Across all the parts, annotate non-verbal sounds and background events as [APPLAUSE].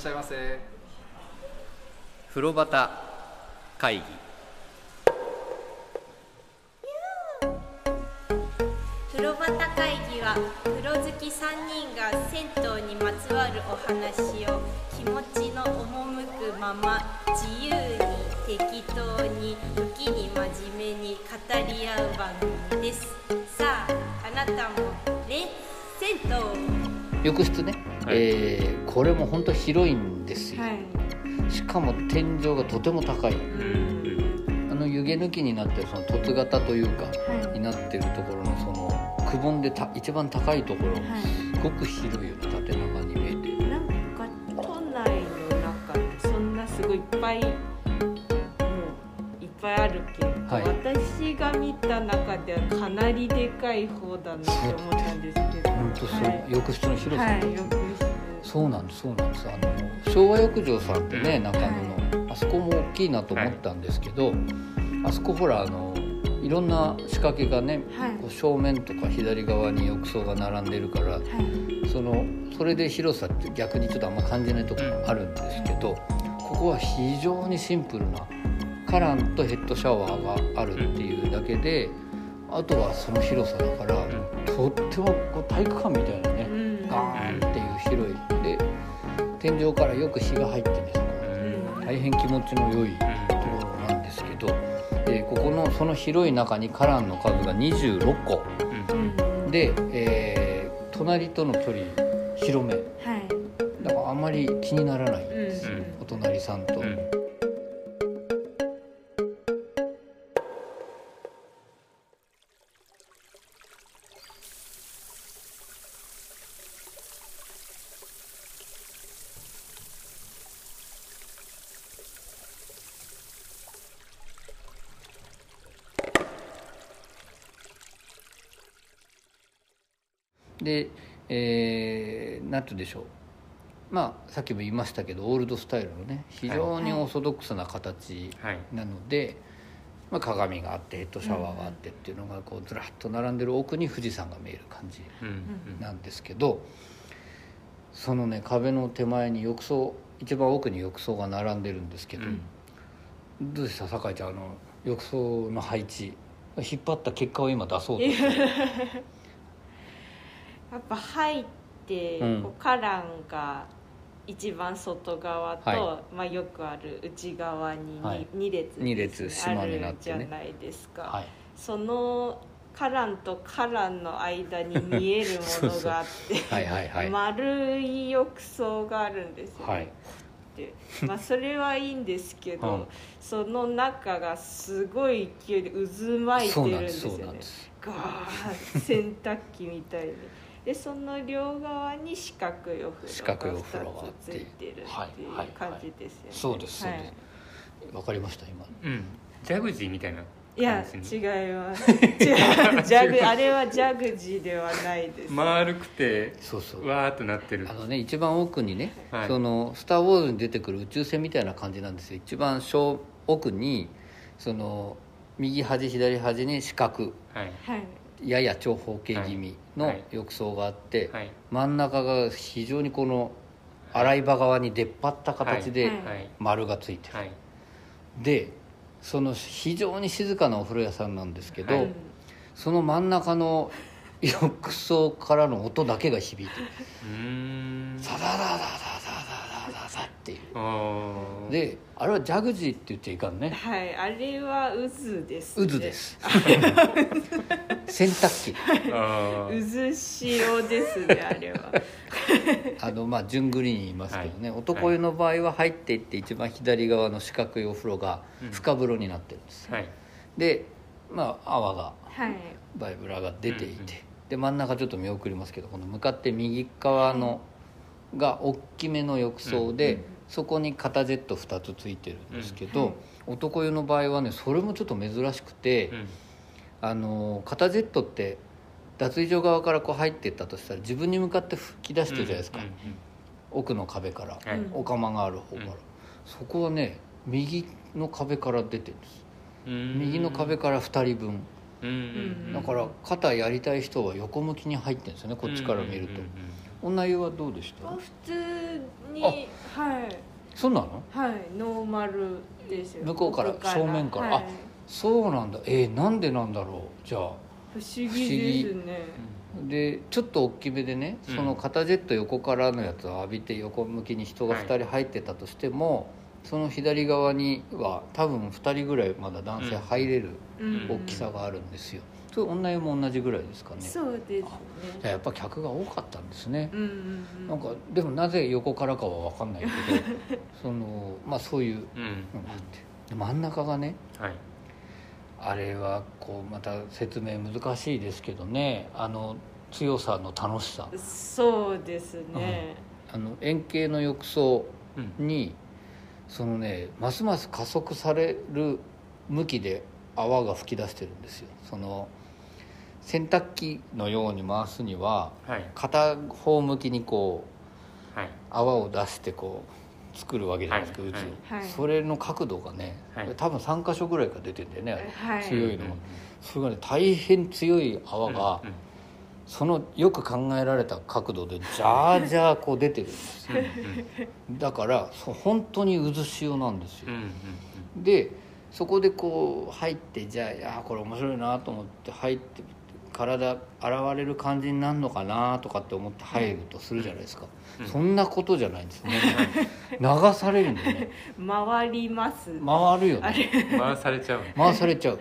しゃいませ。風呂端会議。風呂端会議は風呂好き3人が銭湯にまつわるお話を気持ちの赴くまま自由に適当に時に真面目に語り合う番組です。さああなたもね銭湯浴室ね、はい。えーこれも本当広いんですよ、い。しかも天井がとても高い。あの湯気抜きになってるその凸型というか、はになってるところのそのくぼんでた一番高いところ、すごく広いよね縦長に見えてなんか都内の中でそんなすごいいっぱいもういっぱいあるけど、はい。私が見た中ではかなりでかい方だなって思ったんですけどそう、はい浴室の広さ、はいそうなんですそうなんです。あの昭和浴場さんってね中野の、あそこも大きいなと思ったんですけど、あそこほらあのいろんな仕掛けがね、はい。こう正面とか左側に浴槽が並んでるからはい。そのそれで広さって逆にちょっとあんま感じないところもあるんですけどここは非常にシンプルなカランとヘッドシャワーがあるっていうだけであとはその広さだからとってもこう体育館みたいなねうん。ガーンっていう広い。で天井からよく日が入ってねそこうん。大変気持ちの良いところなんですけど、えーここのその広い中にカランの数が26個。うん。で、えー隣との距離広め。はい。だからあんまり気にならないんうんですよ、うん。お隣さんと、で、えー、なんて言うんでしょう。まあさっきも言いましたけどオールドスタイルのね非常にオーソドックスな形はい。なので、まあ、鏡があってヘッドシャワーがあってっていうのがこうずらっと並んでる奥に富士山が見える感じうんなんですけどそのね壁の手前に浴槽一番奥に浴槽が並んでるんですけど、うん。どうでした？酒井ちゃんあの浴槽の配置引っ張った結果を今出そうとして [LAUGHS] やっぱ入って、うん。こうカランが一番外側と、はまあ、よくある内側にはい。2列二列島あになってね。るじゃないですか、はい。そのカランとカランの間に見えるものがあって [LAUGHS] はいはいはい。丸い浴槽があるんですよ、はい。でまあそれはいいんですけど、うん。その中がすごい勢いで渦巻いてるんでですすよね。そうなんですガーッ洗濯機みたいにでその両側に四角いお風四呂が角いお風呂があっ2つてついてるっていう感じですよね。そうですそうです。はい。わかりました今。うん。ジャグジーみたいないや感じ違います。[LAUGHS] ジャグあれはジャグジーではないです、丸くてそうそう。わーっとなってる。あのね一番奥にね、はい。その「スター・ウォーズ」に出てくる宇宙船みたいな感じなんですよ。一番正奥にその右端左端に四角。はい。はいやや長方形気味の浴槽があって、はい。はい、真ん中が非常にこの洗い場側に出っ張った形で丸がついてる、はい、でその非常に静かなお風呂屋さんなんですけど、その真ん中の浴槽からの音だけが響いて「サダダダダっていう。であれはジャグジーって言っちゃいかんね。はいあれは渦です、ね、渦です。[LAUGHS] 洗濯機。渦潮ですねあれは。[LAUGHS] あのまあ順繰りに言いますけどね、男湯の場合は入っていって一番左側の四角いお風呂が深風呂になってるんです、はい。でまあ泡がはい。バイブラが出ていて、うんうんで真ん中ちょっと見送りますけどこの向かって右側のが大きめの浴槽で、うんそこに肩ジェット2つついてるんですけど、はい男湯の場合はねそれもちょっと珍しくて、うん。あの肩ジェットって脱衣所側からこう入っていったとしたら自分に向かって吹き出してるじゃないですか、うんうん奥の壁から、お釜がある方から、うん。そこはね右の壁から出てるんです。うん。右の壁から2人分。うんうんだから肩やりたい人は横向きに入ってるんですよねこっちから見ると、女湯はどうでした？普通にあはい。そうなの？はい。ノーマルですよ。向こうから奥正面から。はい。あそうなんだ。えー、なんでなんだろう？じゃあ。不思議ですね。でちょっと大きめでねうん。その肩ジェット横からのやつを浴びて横向きに人が2人入ってたとしても、その左側には多分2人ぐらいまだ男性入れるうん。大きさがあるんですよ、それ女湯も同じぐらいですかね。そうですね。やっぱ客が多かったんですね、うんうんうん。なんかでもなぜ横からかは分かんないけど [LAUGHS] そのまあそういううん。のがあってで真ん中がねはい。あれはこうまた説明難しいですけどねあの強さの楽しさ。そうですね。あの円形の浴槽うんにそのねますます加速される向きで泡が噴き出してるんですよ。その洗濯機のように回すにははい。片方向きにこうはい。泡を出してこう作るわけじゃないですか、はい。うち、はい。それの角度がね、はい。多分3箇所ぐらいから出てんだよね強いのがそれがね大変強い泡が、うんそのよく考えられた角度でジャージャーこう出てるんですよ。だからそう本当に渦潮なんですよ。うんうんうん。でそこでこう入ってじゃあいやこれ面白いなと思って入って体洗われる感じになるのかなとかって思って入るとするじゃないですか、うん。そんなことじゃないんですね。流されるんだよね。[LAUGHS] 回ります。回るよね。うん回されちゃう。回されちゃう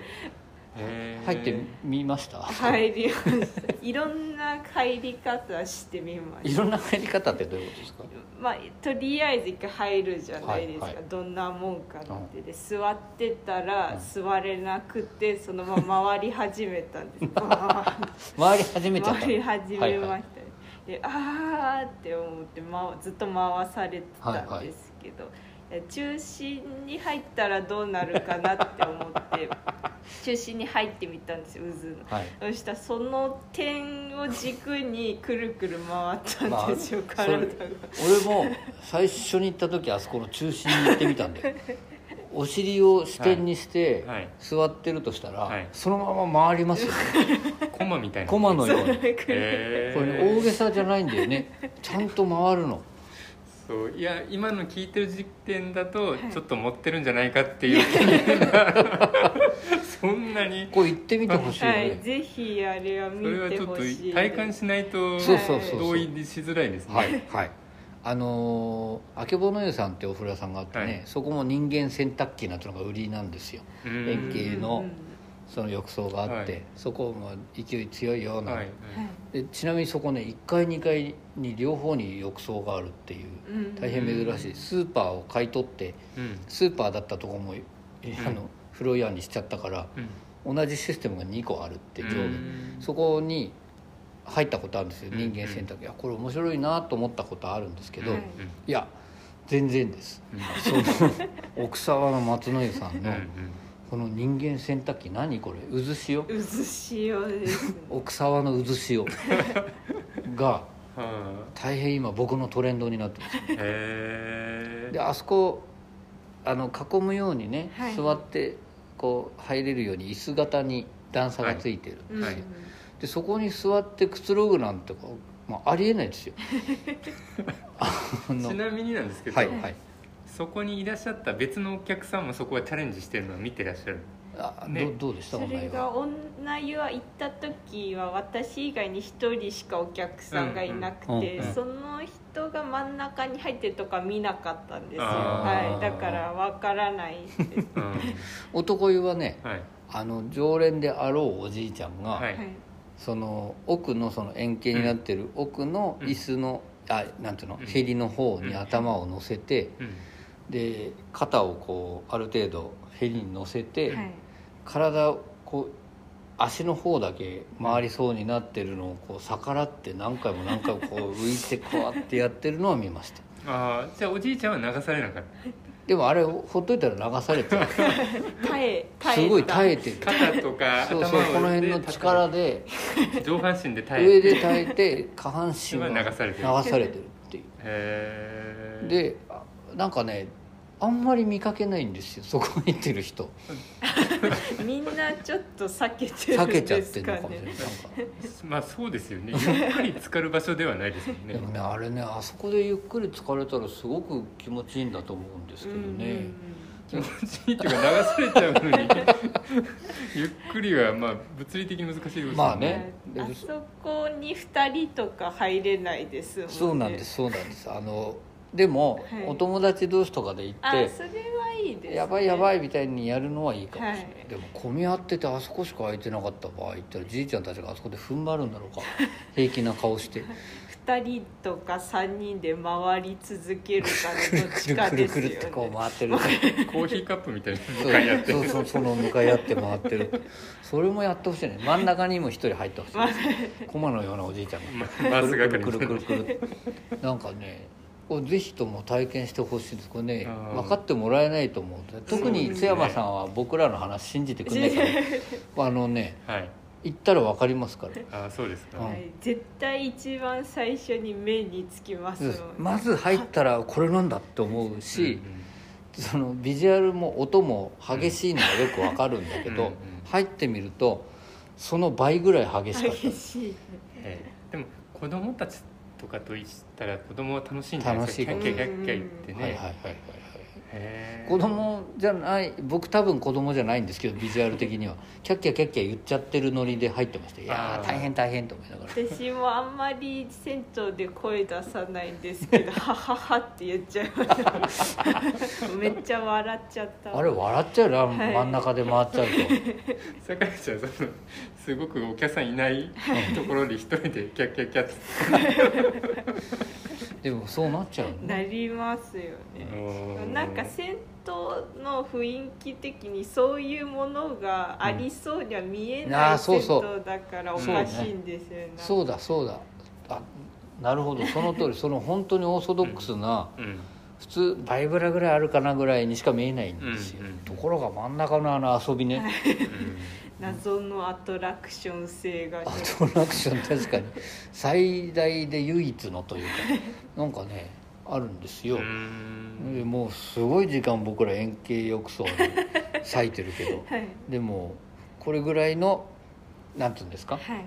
入ってみました、入りました。いろんな入り方してみましいろんな入り方ってどういうことですか？たまあとりあえず一回入るじゃないですか、はいはい。どんなもんかなって。で座ってたらうん。座れなくてそのまま回り始めたんです。[LAUGHS] 回り始めちゃった回り始めました、はいはい。であーって思って、ま、ずっと回されてたんですけど、いや中心に入ったらどうなるかなって思って [LAUGHS] 中心に入ってみたんですよ渦の。はい。そしたらその点を軸にくるくる回ったんですよ、まあ体が。俺も最初に行った時あそこの中心に行ってみたんで [LAUGHS] お尻を支点にしてはい。はい座ってるとしたら、はい。そのまま回りますよね。[LAUGHS] コマみたいな。コマのように。これね大げさじゃないんだよね。ちゃんと回るのそういや今の聞いてる時点だとい。ちょっと持ってるんじゃないかっていう [LAUGHS] そんなに。これ行ってみてほしいよはい、ね、ぜひあれは見それはてちょっとほしい体感しないとそうそうそうそう。同意しづらいですね。はいはい。あのーあけぼの湯さんってお風呂屋さんがあってね、はい。そこも人間洗濯機なんてのが売りなんですよ。うん。円形の。うんその浴槽があって、はい。そこも勢い強いような、はい。でちなみにそこね1階2階に両方に浴槽があるっていううん。大変珍しい。スーパーを買い取ってうん。スーパーだったとこもあのフロイヤーにしちゃったからうん。同じシステムが2個あるって上下。うん。そこに入ったことあるんですようん。人間洗濯機いやこれ面白いなと思ったことあるんですけど、はいいや全然です。その奥沢の松の湯さんのうん。うんこの人間洗濯機何これ？渦潮？渦潮ですね。奥沢の渦潮。[LAUGHS] がは大変今僕のトレンドになってます。あへえであそこあの囲むようにね、はい。座ってこう入れるように椅子型に段差がついてるんですよ、はい。でそこに座ってくつろぐなんて、まあ、ありえないですよ。[LAUGHS] あのちなみになんですけど、はいはいそこにいらっしゃった別のお客さんもそこはチャレンジしてるのを見てらっしゃる。あね。どどうでした？それがは女湯は行った時は私以外に一人しかお客さんがいなくて、うんうんうんその人が真ん中に入ってるとか見なかったんですよ、はい、だからわからないです、[LAUGHS] うん。男湯はねはい。あの常連であろうおじいちゃんが、はい。はいその奥のその円形になってる奥の椅子の、あなんていうの？うん。へりの方に頭を乗せて、うんで肩をこうある程度へりに乗せて、はい。体をこう足の方だけ回りそうになってるのをこう逆らって何回も何回もこう [LAUGHS] 浮いてこうやってやってるのは見ました。ああじゃあおじいちゃんは流されなかった。でもあれほっといたら流されて耐え耐えすごい耐えててる。肩とかそうそうこの辺の力でで上半身で耐え上てで耐えて下半身は流されてる。流されてるっていう。へえであなんかねあんまり見かけないんですよ。そこに行ってる人。[LAUGHS] みんなちょっと避けてる避けんちゃってるですかねのかもしれない。まあそうですよね。ゆっくり浸かる場所ではないですよね。でもねあれねあそこでゆっくり疲れたらすごく気持ちいいんだと思うんですけどね、気持ちいいっていうか流されちゃうのに。[LAUGHS] ゆっくりはまあ物理的に難しいですよねまあね。であそこに2人とか入れないですもんね。そうなんですそうなんです。あのでも、はい。お友達同士とかで行あってそれはいいです、ね、やばいやばいみたいにやるのはいいかもしれない、はい。でも混み合っててあそこしか空いてなかった場合ってじいちゃんたちがあそこで踏ん張るんだろうか。[LAUGHS] 平気な顔して。2人とか3人で回り続けるかのどっくちるくるかですよくるってこうね回ってる。コーヒーカップみたいな。向かい合ってそうそうその向かい合って回ってる。それもやってほしいね。真ん中にも一人入ってほしい。駒のようなおじいちゃんが。ま回す係くるくるみたいなくるくる。なんかねこれぜひとも体験してほしいです。これね分かってもらえないと思う特に津山さんは僕らの話信じてくれないから。[LAUGHS] あのねはい行ったら分かりますから。ああそうですか、うん。はい、絶対一番最初に目につきますまず入ったらこれなんだって思うし、そのビジュアルも音も激しいのがよく分かるんだけど、うんうん。入ってみるとその倍ぐらい激しかった。激しい。ええ。でも子供たちとかと行ったら子供は楽しいんじゃないですか。楽キャッキャキャッキャ言ってね、はいはいはいはい子供じゃない僕多分子供じゃないんですけどビジュアル的には。[LAUGHS] キャッキャキャッキャ言っちゃってるノリで入ってました。いや大変大変と思いながら。私もあんまり銭湯で声出さないんですけど「ははは」って言っちゃいました。[LAUGHS] めっちゃ笑っちゃった。あれ笑っちゃうな、はい。真ん中で回っちゃうと。[LAUGHS] 酒井ちゃんそのすごくお客さんいない。ところで一人でキャッキャッキャってでもそうなっちゃうのなりますよね。うん。なんか銭湯の雰囲気的にそういうものがありそうには見えないうそう湯だからおかしいんですよね。そうだそうだ。あなるほど。その通りその本当にオーソドックスな、うん。普通バイブラぐらいあるかなぐらいにしか見えないんですよ、うんうんところが真ん中のあの遊びね、[LAUGHS] 謎のアトラクション性がね。アトラクション確かに。最大で唯一のというかなんかねあるんですよ、うん。でもうすごい時間僕ら円形浴槽に割いてるけど。[LAUGHS] はい。でもこれぐらいのなんていうんですか？はい。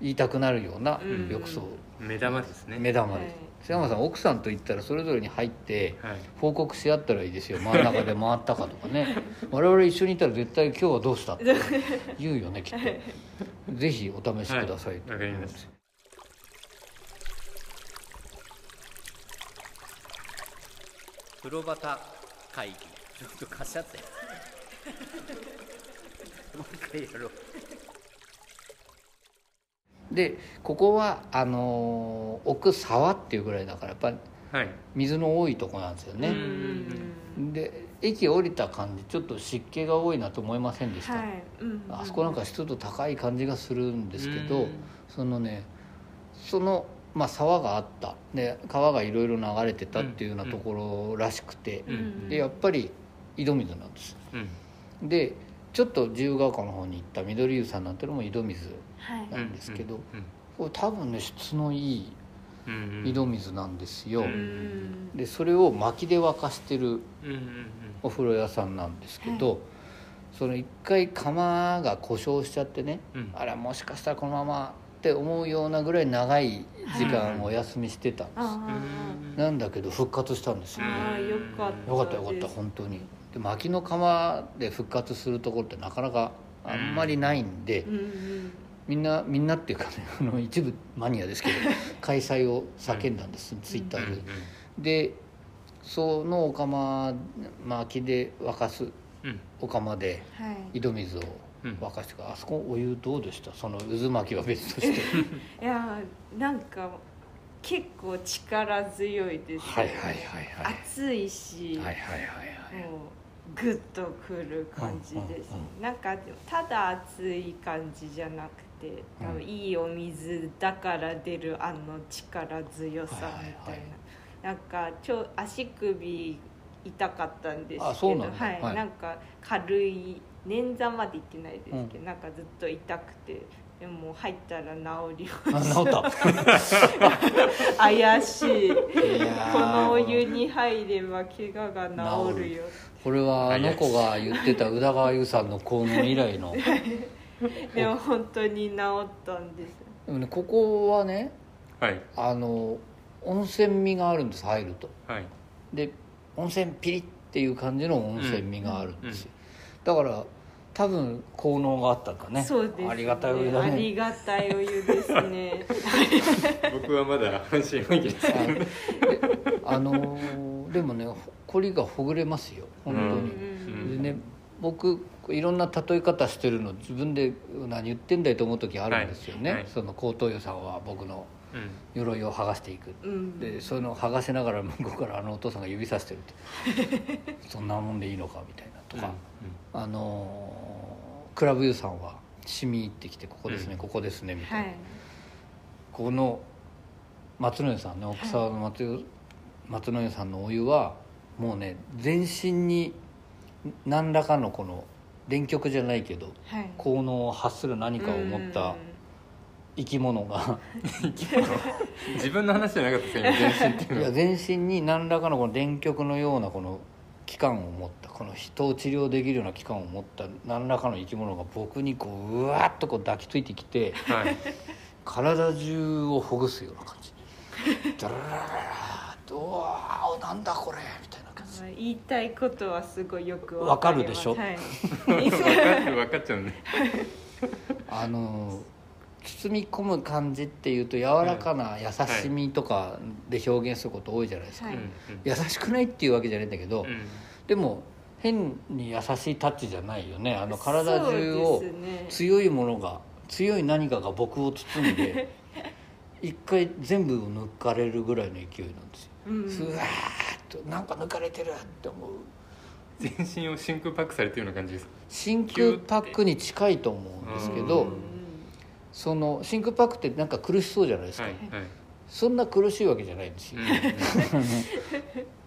言いたくなるようなうん。浴槽、目玉ですね。目玉です、はい瀬山さん奥さんと言ったらそれぞれに入ってはい。報告し合ったらいいですよ。真ん中で回ったかとかね。[LAUGHS] 我々一緒にいたら絶対今日はどうしたって [LAUGHS] 言うよねきっと。ぜひお試しくださいと、はい。わかりました。風呂旗会議。ちょっと貸しちゃって。[LAUGHS] もう一回やろうでここはあのー奥沢っていうぐらいだからやっぱりはい。水の多いとこなんですようね、んで駅降りた感じちょっと湿気が多いなと思いませんでした、はい。うんあそこなんか湿度高い感じがするんですけど、うん。そのねその、まあ、沢があった。で川がいろいろ流れてたっていうようなところらしくて、うん。でやっぱり井戸水なんです。うん。でちょっと自由が丘の方に行った緑湯さんなんてのも井戸水。はいなんですけど、うんこれ多分ね質のいい井戸水なんですよ、ううんでそれを薪で沸かしてるお風呂屋さんなんですけど、その一回釜が故障しちゃってね、うん。あらもしかしたらこのままって思うようなぐらい長い時間お休みしてたんです、なんだけど復活したんですよ、ああよかったよかったよかったです本当に。で薪の釜で復活するところってなかなかあんまりないんで、うんうんみんなみんなっていうかね [LAUGHS] あの一部マニアですけど [LAUGHS] 開催を叫んだんです、ツイッターで、でそのお釜薪で沸かすうん。お釜ではい。井戸水をうん。沸かしてから、あそこお湯どうでした？その渦巻きは別として。[LAUGHS] いやなんか結構力強いです、はいはいはいはい。暑いし、はいはいはいはい。もうグッとくる感じです、うんうんなんかただ暑い感じじゃなくて多分うんいいお水だから出るあの力強さみたいな、はいはいはい。なんかちょ足首痛かったんですけどはいはい。なんか軽い捻挫まで行ってないですけど、なんかずっと痛くてでも入ったら治りあます。治った。[LAUGHS] 怪しい。このお湯に入れば怪我が治るよこれはあの子が言ってた宇田川優さんの効能以来の [LAUGHS] [LAUGHS] でも本当に治ったんですでもねここはねはい。あの温泉味があるんです入ると。はい。で温泉ピリっていう感じの温泉味があるんですよ、だから多分効能があったんだね。そうです、ね、ありがたいお湯だあねりがたいお湯ですね。[LAUGHS] 僕はまだ半信半疑ですあのーでもね凝りがほぐれますよ。本当に、うん。でね僕いろんな例え方してるの自分で何言ってんだよと思う時あるんですよね、はいはい。その高等湯さんは僕のうん。鎧を剥がしていく。うん。でそういうのを剥がしながら [LAUGHS] 向こうからあのお父さんが指さしてるって。[LAUGHS] そんなもんでいいのかみたいなとか、あのークラブユーさんは染み入ってきてここですね、うん。ここですねみたいな、はい。この松野湯さんね奥沢の松湯、松野湯さんのお湯はもうね全身に何らかのこの電極じゃないけどはい。効能を発する何かを持った生き物が [LAUGHS] 自分の話じゃなかったです全身っていう全身に何らかのこの電極のようなこの器官を持ったこの人を治療できるような器官を持った何らかの生き物が僕にこううわっとこう抱きついてきてはい。体中をほぐすような感じ。ダラララララとうわーなんだこれみたいな言いたいことはすごいよくわかるります。でしょ。はい、[LAUGHS] 分かる分かっちゃうね。[LAUGHS] あの包み込む感じっていうと柔らかな優しみとかで表現すること多いじゃないですか、はい。優しくないっていうわけじゃないんだけど、でも変に優しいタッチじゃないよね。あの体中を強いものが強い何かが僕を包んで [LAUGHS] 一回全部を抜かれるぐらいの勢いなんですよ、うん。ふわとなんか抜かれてるって思う。全身を真空パックされてるような感じです真空パックに近いと思うんですけど、うん。その真空パックってなんか苦しそうじゃないですか、はいはい。そんな苦しいわけじゃないんですよ、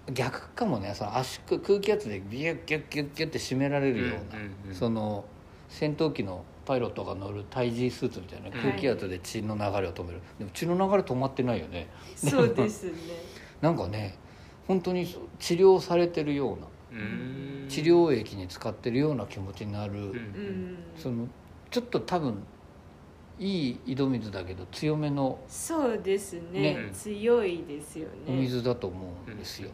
う [LAUGHS] 逆かもねその圧縮空気圧でビュッギュッギュッギュッって締められるような、うんうんうんその戦闘機のパイロットが乗る対峙スーツみたいな空気圧で血の流れを止める、でも血の流れ止まってないよね。そうですね。[LAUGHS] なんかね本当に治療されてるようなうん。治療液に使ってるような気持ちになる、うん。うん。そのちょっと多分いい井戸水だけど強めのそうですね。ね。強いですよね。お水だと思うんですよ、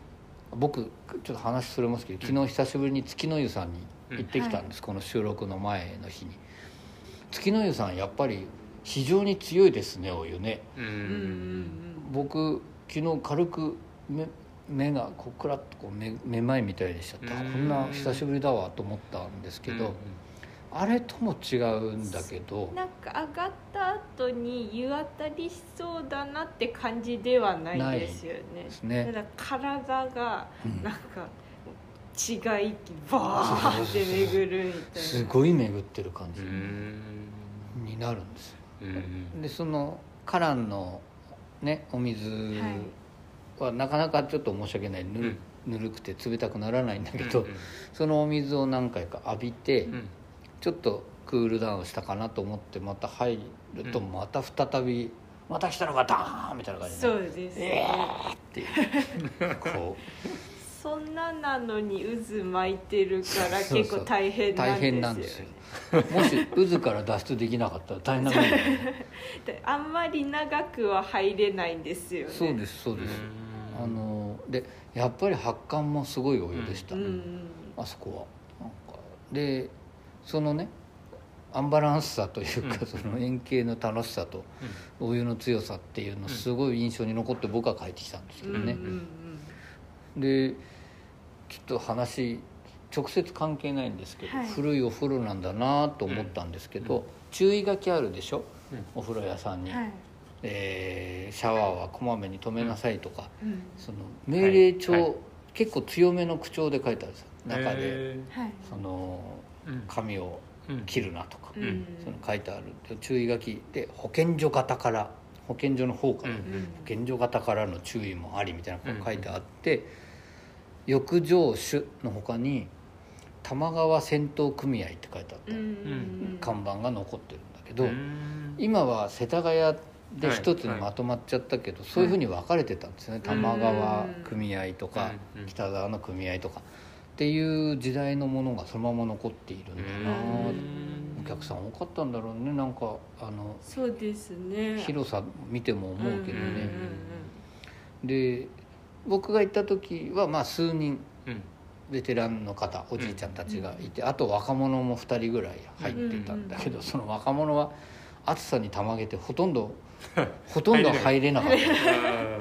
僕ちょっと話それますけど昨日久しぶりに月の湯さんに行ってきたんです、この収録の前の日に。月の湯さんやっぱり非常に強いですねお湯ね。ううんうんん。僕昨日軽く目目がこうクラッとこう目めまいみたいでしちゃってこんな久しぶりだわと思ったんですけど、あれとも違うんだけど。なんか上がった後に湯あたりしそうだなって感じではないですよね。ですね。ただ体がうん。なんか血が一気にバーって巡るみたいな。すごい巡ってる感じになるんですよ。うん。でそのカランのねお水はなかなかちょっと申し訳ない。ぬる,、ぬるくて冷たくならないんだけど、そのお水を何回か浴びて、うん。ちょっとクールダウンしたかなと思ってまた入るとうん。また再び「また来たのかダーン!」みたいな感じで、そうです。えねーっていう。[LAUGHS] こそんななのに渦巻いてるから結構大変う大変ななんんですよ。よもし渦から脱出できなかったら大変なことだよね。[LAUGHS] であんまり長くは入れないんですよね。そうですそうです、うんあのでやっぱり発汗もすごいお湯でした、うんうんあそこは。なんかでそのねアンバランスさというか、うん。その円形の楽しさとお湯の強さっていうのすごい印象に残って僕は帰ってきたんですけどね、うんうんでちょっと話直接関係ないんですけど、はい。古いお風呂なんだなと思ったんですけど、注意書きあるでしょ、うん。お風呂屋さんに、はいえーシャワーはこまめに止めなさいとか、うん。その命令帳、はい。はい。結構強めの口調で書いてあるんですよ。中で、その髪をうん。切るなとか、うん。その書いてある。注意書きで保健所型から保健所の方から、うんうん。保健所型からの注意もありみたいなことが書いてあって、浴場酒の他に玉川戦闘組合って書いてあった、うん。うん。看板が残ってるんだけど、うん。今は世田谷ではい一つにまとまっちゃったけど、そういうふうに分かれてたんですよね、玉川組合とか、北沢の組合とか。っていう時代のものがそのまま残っているんだな、うん。お客さん多かったんだろうね。なんかあのそうですね。広さ見ても思うけどね、で僕が行った時はまあ数人うん。ベテランの方おじいちゃんたちがいて、あと若者も2人ぐらい入ってたんだけど、その若者は暑さにたまげてほとんど [LAUGHS] ほとんど入れなかった。あ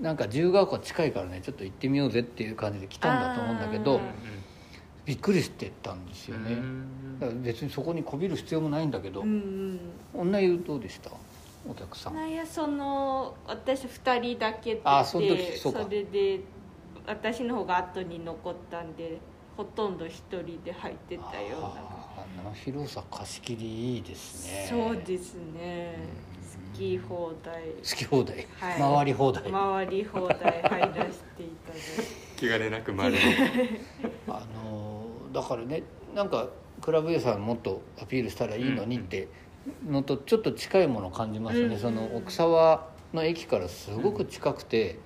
なんか自由が丘近いからねちょっと行ってみようぜっていう感じで来たんだと思うんだけどーびっくりしてたんですよね、別にそこにこびる必要もないんだけど、うんうん。女優どうでした？お客さん。なんやその私2人だけであその時それで私の方が後に残ったんでほとんど1人で入ってたような。あの広さ貸し切りいいですね。そうですね。好き放題。好き放題、はい。回り放題、回り放題入らせていただいて。[LAUGHS] 気兼ねなく回る。[LAUGHS] あのーだからねなんかクラブ A さんもっとアピールしたらいいのにってのとちょっと近いものを感じますよね、うんその奥沢の駅からすごく近くて、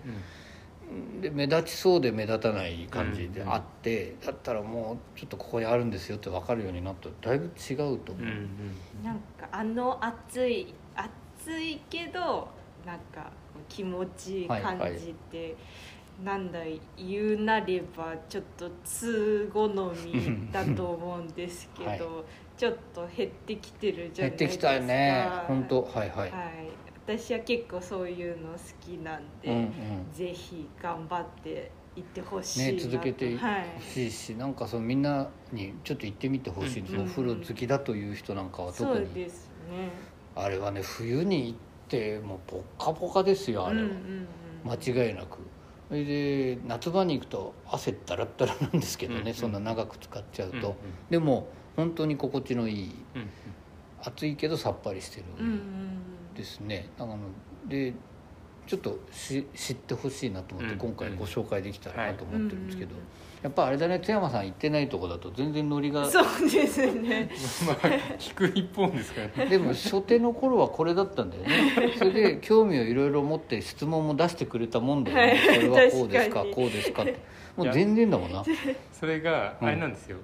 で目立ちそうで目立たない感じであって、だったらもうちょっとここにあるんですよって分かるようになったらだいぶ違うと思う、うんうん。なんかあの暑い暑いけどなんか気持ちいい感じで、なんだ言うなればちょっと通好みだと思うんですけど、はい。ちょっと減ってきてるじゃ減ってきないですか。たよね。本当。はいはい、はい、私は結構そういうの好きなんで、うんうん。ぜひ頑張っていってほしいなねと、続けてはい。ほしいし、なんかそのみんなにちょっと行ってみてほしいんです、うん。お風呂好きだという人なんかはそ特に。うですねあれはね冬に行ってもうポッカポカですよあれは、うんうんうん間違いなく。それで夏場に行くと汗だらったらなんですけどね、うんうん。そんな長く使っちゃうと、うんうん。でも本当に心地のいいうん暑いけどさっぱりしてる。うんうんうん。ですね、あのでちょっとし知ってほしいなと思ってうん今回ご紹介できたらなと思ってるんですけど、うんうんやっぱあれだね津山さん行ってないとこだと全然ノリがそうですね。[LAUGHS] まあ聞く一本ですからね。でも初手の頃はこれだったんだよね。[LAUGHS] それで興味をいろいろ持って質問も出してくれたもんだよね、はいそれはこうですかこうですかって。もう全然だもんな。それがあれなんですよ、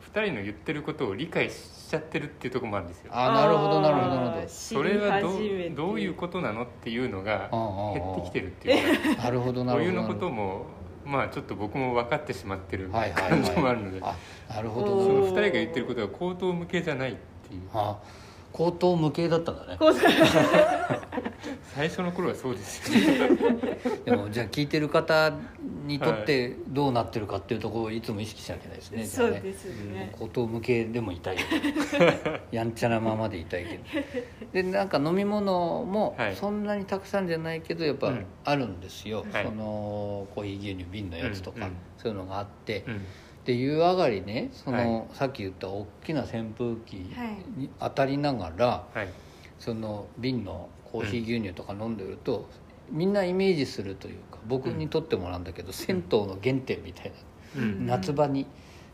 二人の言ってることを理解しちゃってるっていうところもあるんですよ。あなるほどなるほどなるほど。それはどどういうことなのっていうのが減ってきてるっていうか。なるほどなるほど。お湯のこともまあちょっと僕も分かってしまってる感じもあはるので、なるほどそのなるほど。二人が言ってることが口頭向けじゃないっていう。あ口頭無形だったんだね。最初の頃はそうですよねでもじゃあ聞いてる方にとってどうなってるかっていうところをいつも意識しなきゃいけないですね。じゃあねそうですね。口頭無形でもいたいよ [LAUGHS] やんちゃなままでいたいけど。でなんか飲み物もはい。そんなにたくさんじゃないけどやっぱうん。あるんですよ、はい。そのコーヒー牛乳瓶のやつとか、うんうん。そういうのがあって、うんで湯上がりねその、はさっき言った大きな扇風機はい。に当たりながら、はい。その瓶のコーヒー牛乳とか飲んでると、みんなイメージするというか僕にとってもなんだけど、銭湯の原点みたいな、うん。夏場に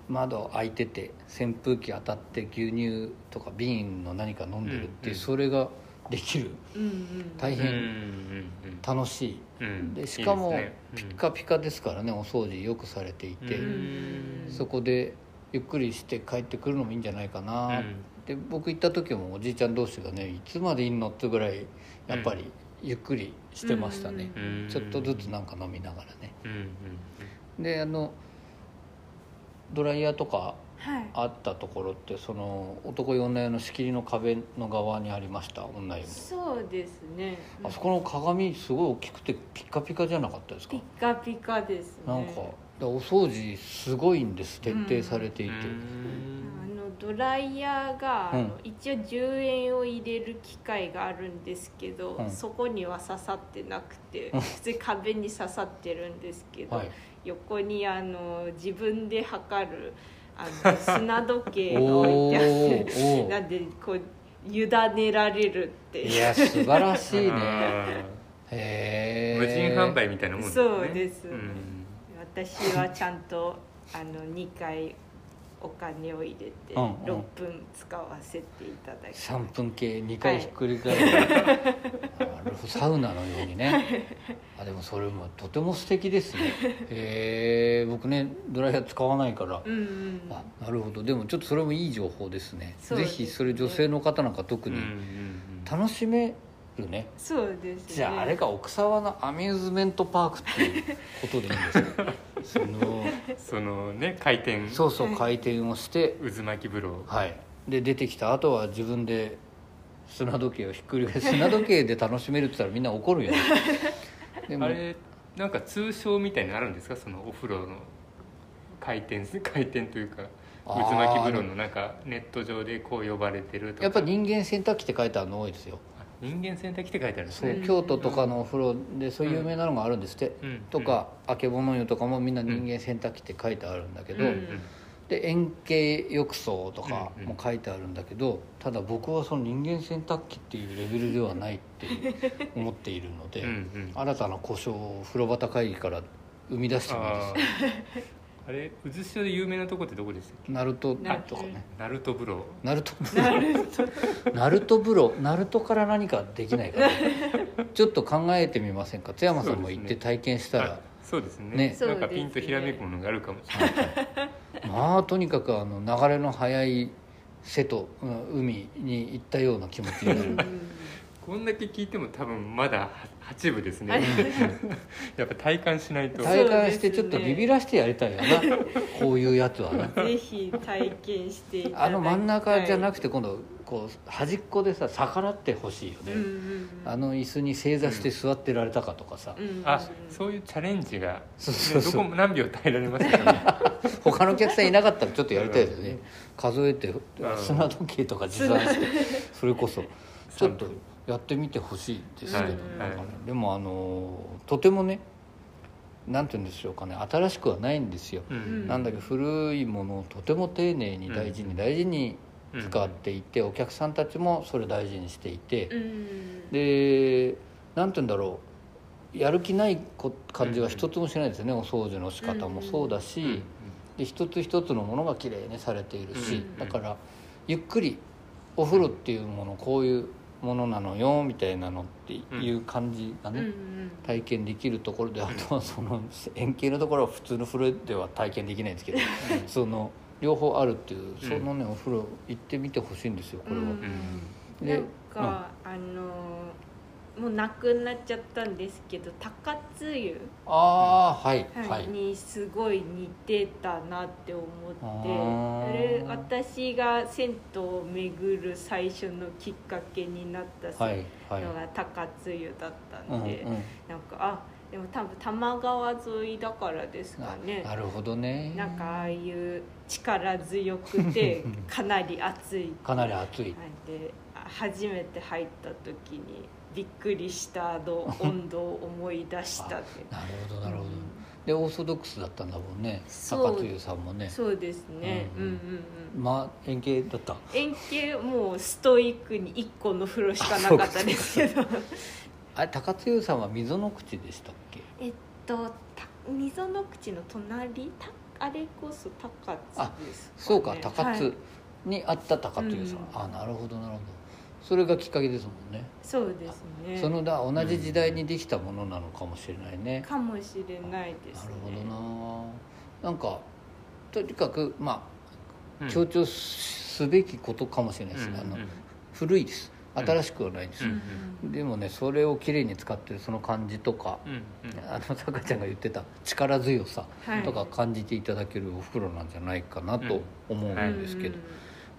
窓開いてて扇風機当たって牛乳とか瓶の何か飲んでるっていう、うん。それができる。うんうん。うん大変うん楽しい、うん。でしかもピッカピカですからねお掃除よくされていて、うん。そこでゆっくりして帰ってくるのもいいんじゃないかな、で僕行った時もおじいちゃん同士がねいつまでいんのってぐらいやっぱりゆっくりしてましたね、うん。ちょっとずつなんか飲みながらね。うんうんであのドライヤーとかはいあったところってその男用女用の仕切りの壁の側にありました女湯もそうですね。あそこの鏡すごい大きくてピッカピカじゃなかったですか？ピッカピカですね。なんかだからお掃除すごいんです徹底されていて、あのドライヤーが、うん。あの一応10円を入れる機械があるんですけど、うん。そこには刺さってなくてうん。普通に壁に刺さってるんですけど、はい。横にあの自分で測るあの砂時計が置いてあってなんでこう委ねられるっていや素晴らしいね。あへえー。無人販売みたいなもんですね。そうです。ん。私はちゃんとあの2回お金を入れてうんうん。6分使わせていただき3分計2回ひっくり返る、なるほどサウナのようにね。あでもそれもとても素敵ですね。[LAUGHS] へえ僕ねドライヤー使わないから、うんうん。あなるほど。でもちょっとそれもいい情報ですね。ぜそうですね。ひそれ女性の方なんか特に。うんうんうん楽しめるね、そうですね。じゃああれが奥沢のアミューズメントパークっていうことでいいんですか？そのそのね回転。そうそう回転をして渦巻き風呂。はい。で出てきた後は自分で砂時計をひっくり返す。[LAUGHS] 砂時計で楽しめるって言ったらみんな怒るよね。でもあれなんか通称みたいになるんですか？そのお風呂の回転回転というかあー。渦巻き風呂のなんかネット上でこう呼ばれてるとか。やっぱ人間洗濯機って書いてあるの多いですよ人間洗濯機って書いてあるんですね。京都とかのお風呂でそういう有名なのがあるんですって、うん。とかあけぼの湯とかもみんな人間洗濯機って書いてあるんだけど、うん。うん。で円形浴槽とかも書いてあるんだけど、ただ僕はその人間洗濯機っていうレベルではないって思っているので、新たな故障を風呂端会議から生み出してもいいあーあれ渦潮で有名なとこってどこでしたっけ？ナルトとかね。ナルト風呂ナルト。ナルト。[LAUGHS] 風呂ナルトから何かできないかな [LAUGHS] ちょっと考えてみませんか？津山さんも行って体験したら、あそうですね。ね。なんかピンとひらめくものがあるかもしれない。まあとにかくあの流れの速い瀬と、うん海に行ったような気持ちになる。うんこんだけ聞いても多分まだ8部ですね。[LAUGHS] やっぱ体感しないと。はい体感してちょっとビビらしてやりたいよな。こういうやつはな。[LAUGHS] ぜひ体験していただきたい。あの真ん中じゃなくて今度こう端っこでさ逆らってほしいよね、うんうんうん。あの椅子に正座して座ってられたかとかさ、うんうんあそういうチャレンジが、そうそうそう。ねどこも何秒耐えられますからね。[LAUGHS] 他のお客さんいなかったらちょっとやりたいですよね。数えてん。砂時計とか持参してそれこそ。ちょっとやってみてほしいですけど、でもあのとてもねなんて言うんでしょうかね。新しくはないんですよ、うん。なんだけど古いものをとても丁寧に大事に大事に使っていて、お客さんたちもそれ大事にしていて、うん。でなんて言うんだろう。やる気ないこ感じは一つもしないですよね、お掃除の仕方もそうだし、うん。で一つ一つのものがきれいにされているし、うん。だからゆっくりお風呂っていうものこういうものなのよみたいなのっていう感じがね、うんうん。体験できるところであとはその円形のところは普通の風呂では体験できないんですけど、その両方あるっていうそのねお風呂行ってみてほしいんですよこれは。うん。でなんか、あのもうなくなっちゃったんですけど高津湯、ああはいはいはい、にすごい似てたなって思ってあれ私が銭湯を巡る最初のきっかけになったのが高津湯だったうんうん。んで、なんかあでも多分多摩川沿いだからですかね。なるほどね。なんかああいう力強くて [LAUGHS] かなり熱いかなり暑い。はいであ初めて入った時にびっくりしたあの [LAUGHS] 温度を思い出したって。なるほどなるほど、うん。でオーソドックスだったんだもんね。高津湯さんもね。そうですね、ううん。ん、うんうん。まあ円形だった？円形もうストイックに1個の風呂しかなかったですけど。あれ高津湯さんは溝の口でしたっけ？えっとた溝の口の隣？たあれこそ高津ですか、ね、そうか高津はい。にあった高津湯さん、うん。あなるほどなるほどそれがきっかけですもんね。そうですね。そのだ同じ時代にできたものなのかもしれないね、かもしれないですね。なるほどな。なんかとにかくまあうん。強調すべきことかもしれないですね、あの古いです。新しくはないんですよ、でもねそれをきれいに使ってるその感じとか、うんうん。あのさかちゃんが言ってた力強さはい。とか感じていただけるお風呂なんじゃないかなと思うんですけど、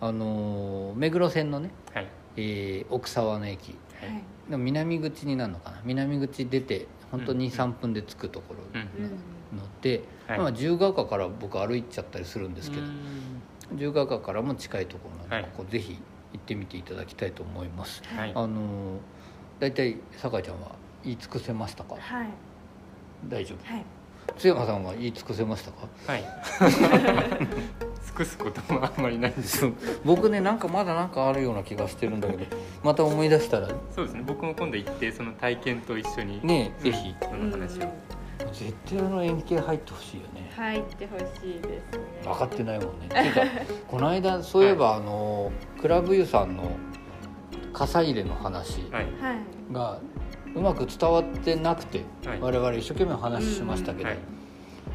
あのー目黒線のね、はいえー奥沢の駅。うんはい。の南口になるのかな？南口出て本当にうん23分で着くところうんうん。ので、はい。まあ、自由が丘から僕歩いちゃったりするんですけど、うん。自由が丘からも近いところなんで、はい。ここぜひ行ってみていただきたいと思います。はい。あのー大体酒井ちゃんは言い尽くせましたか？はい。大丈はい。夫津山さんは言い尽くせましたか？はい [LAUGHS] 尽くすこともあんまりない。んですそう。僕ねなんかまだなんかあるような気がしてるんだけどまた思い出したら。そうですね。僕も今度行ってその体験と一緒に。ねぜひ。その話を。あ絶対あの円形入ってほしいよね。入ってほしいですね。分かってないもんね。っていうか [LAUGHS] この間そういえばあのクラブユさんの傘入れの話はい。はい。がうまく伝わってなくて、はい。我々一生懸命お話ししましたけど、はい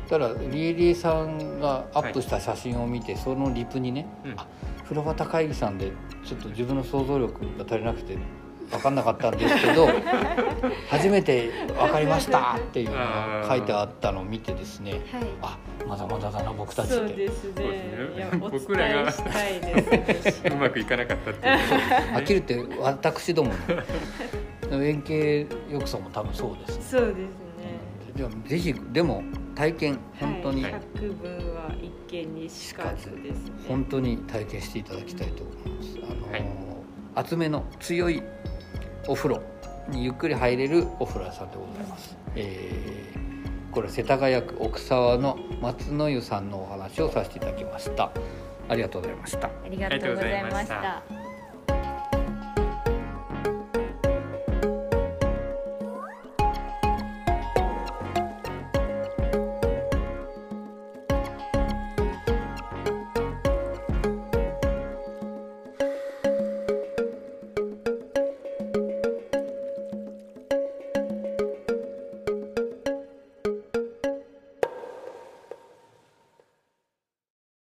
ただリエリエさんがアップした写真を見て、そのリプにねうん。あ風呂端会議さんでちょっと自分の想像力が足りなくて分かんなかったんですけど [LAUGHS] 初めて分かりましたっていうのが書いてあったのを見てですねはい。あまだまだだな僕たちって。そうですそうですね。[LAUGHS] 僕らがえしたいです。[LAUGHS] うまくいかなかったっていう。ことですねはっきり言って私どもの円形浴槽も多分そうですね。そうですね。でもぜひでも体験本当に、はい、百分は一見にしかずですね本当に体験していただきたいと思います。あのーはい厚めの強いお風呂にゆっくり入れるお風呂屋さんでございます。えーこれ世田谷区奥沢の松の湯さんのお話をさせていただきました。ありがとうございました。ありがとうございました